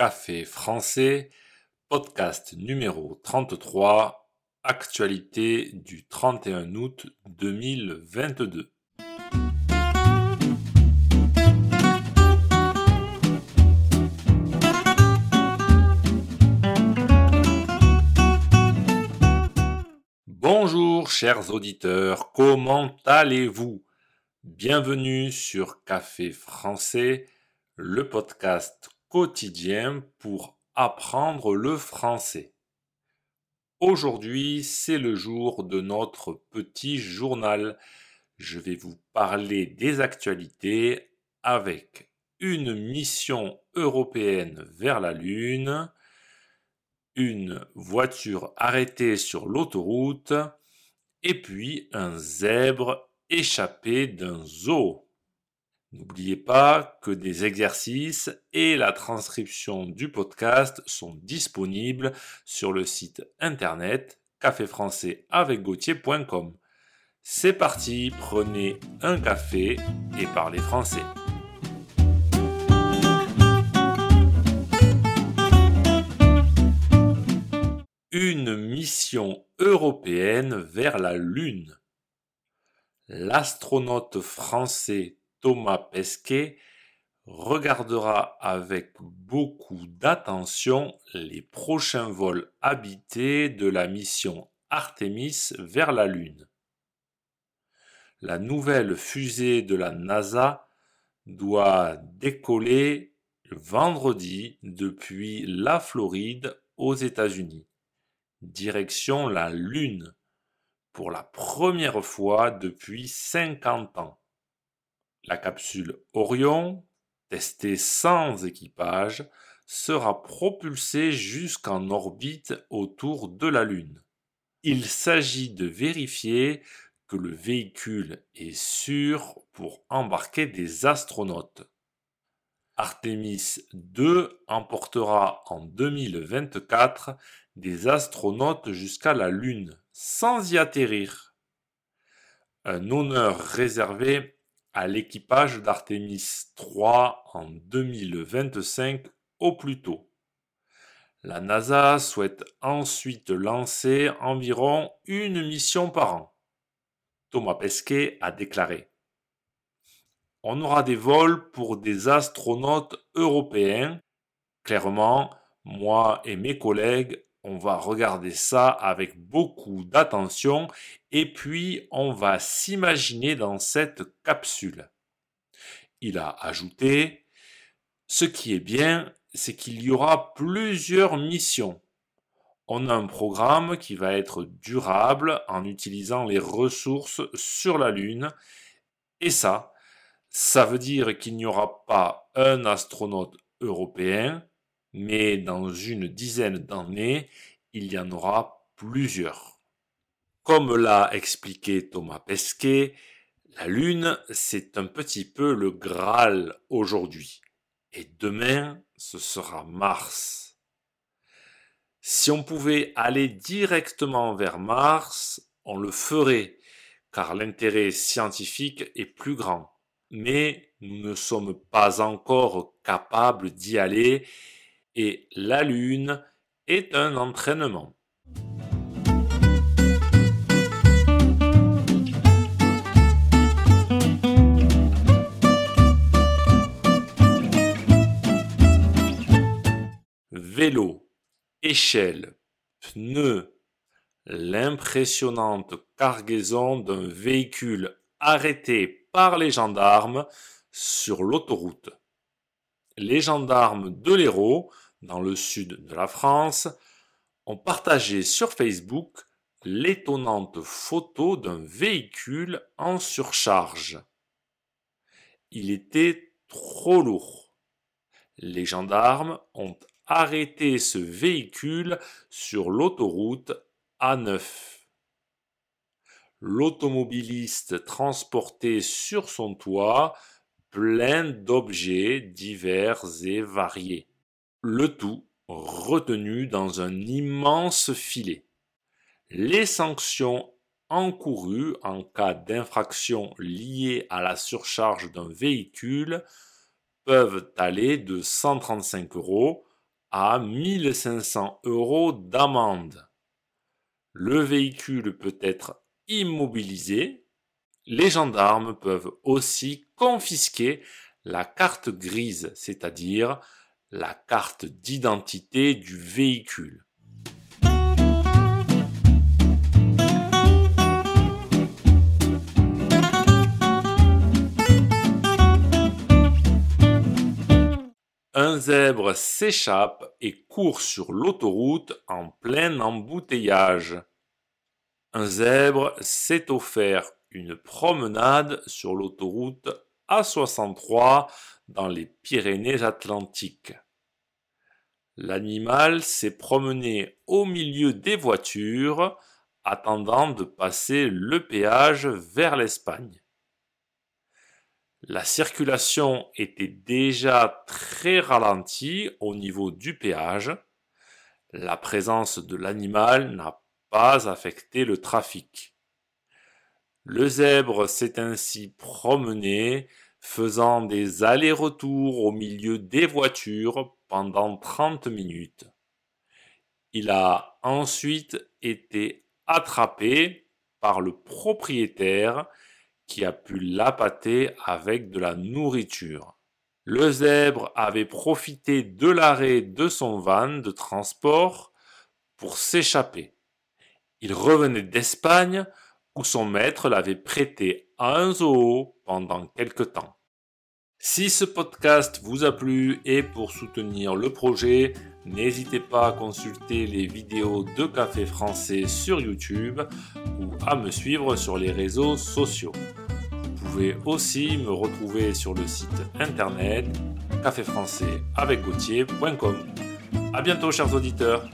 Café français, podcast numéro 33, actualité du 31 août 2022. Bonjour chers auditeurs, comment allez-vous? Bienvenue sur Café français, le podcast quotidien pour apprendre le français. Aujourd'hui, c'est le jour de notre petit journal. Je vais vous parler des actualités avec une mission européenne vers la Lune, une voiture arrêtée sur l'autoroute et puis un zèbre échappé d'un zoo. N'oubliez pas que des exercices et la transcription du podcast sont disponibles sur le site internet caféfrançaisavecgautier.com. C'est parti, prenez un café et parlez français. Une mission européenne vers la Lune. L'astronaute français Thomas Pesquet regardera avec beaucoup d'attention les prochains vols habités de la mission Artemis vers la Lune. La nouvelle fusée de la NASA doit décoller vendredi depuis la Floride aux États-Unis, direction la Lune, pour la première fois depuis 50 ans. La capsule Orion, testée sans équipage, sera propulsée jusqu'en orbite autour de la Lune. Il s'agit de vérifier que le véhicule est sûr pour embarquer des astronautes. Artemis 2 emportera en 2024 des astronautes jusqu'à la Lune sans y atterrir. Un honneur réservé à l'équipage d'Artemis 3 en 2025 au plus tôt. La NASA souhaite ensuite lancer environ une mission par an. Thomas Pesquet a déclaré On aura des vols pour des astronautes européens. Clairement, moi et mes collègues, on va regarder ça avec beaucoup d'attention et puis on va s'imaginer dans cette capsule. Il a ajouté, ce qui est bien, c'est qu'il y aura plusieurs missions. On a un programme qui va être durable en utilisant les ressources sur la Lune. Et ça, ça veut dire qu'il n'y aura pas un astronaute européen, mais dans une dizaine d'années, il y en aura plusieurs. Comme l'a expliqué Thomas Pesquet, la Lune, c'est un petit peu le Graal aujourd'hui. Et demain, ce sera Mars. Si on pouvait aller directement vers Mars, on le ferait, car l'intérêt scientifique est plus grand. Mais nous ne sommes pas encore capables d'y aller et la Lune est un entraînement. Vélo, échelle, pneus, l'impressionnante cargaison d'un véhicule arrêté par les gendarmes sur l'autoroute. Les gendarmes de l'Hérault dans le sud de la France, ont partagé sur Facebook l'étonnante photo d'un véhicule en surcharge. Il était trop lourd. Les gendarmes ont arrêté ce véhicule sur l'autoroute A9. L'automobiliste transportait sur son toit plein d'objets divers et variés le tout retenu dans un immense filet. Les sanctions encourues en cas d'infraction liée à la surcharge d'un véhicule peuvent aller de 135 euros à 1500 euros d'amende. Le véhicule peut être immobilisé. Les gendarmes peuvent aussi confisquer la carte grise, c'est-à-dire la carte d'identité du véhicule. Un zèbre s'échappe et court sur l'autoroute en plein embouteillage. Un zèbre s'est offert une promenade sur l'autoroute A63 dans les Pyrénées-Atlantiques. L'animal s'est promené au milieu des voitures, attendant de passer le péage vers l'Espagne. La circulation était déjà très ralentie au niveau du péage. La présence de l'animal n'a pas affecté le trafic. Le zèbre s'est ainsi promené, faisant des allers-retours au milieu des voitures pendant 30 minutes. Il a ensuite été attrapé par le propriétaire qui a pu l'appâter avec de la nourriture. Le zèbre avait profité de l'arrêt de son van de transport pour s'échapper. Il revenait d'Espagne où son maître l'avait prêté à un zoo pendant quelque temps. Si ce podcast vous a plu et pour soutenir le projet, n'hésitez pas à consulter les vidéos de Café Français sur YouTube ou à me suivre sur les réseaux sociaux. Vous pouvez aussi me retrouver sur le site internet caféfrançais avec A bientôt chers auditeurs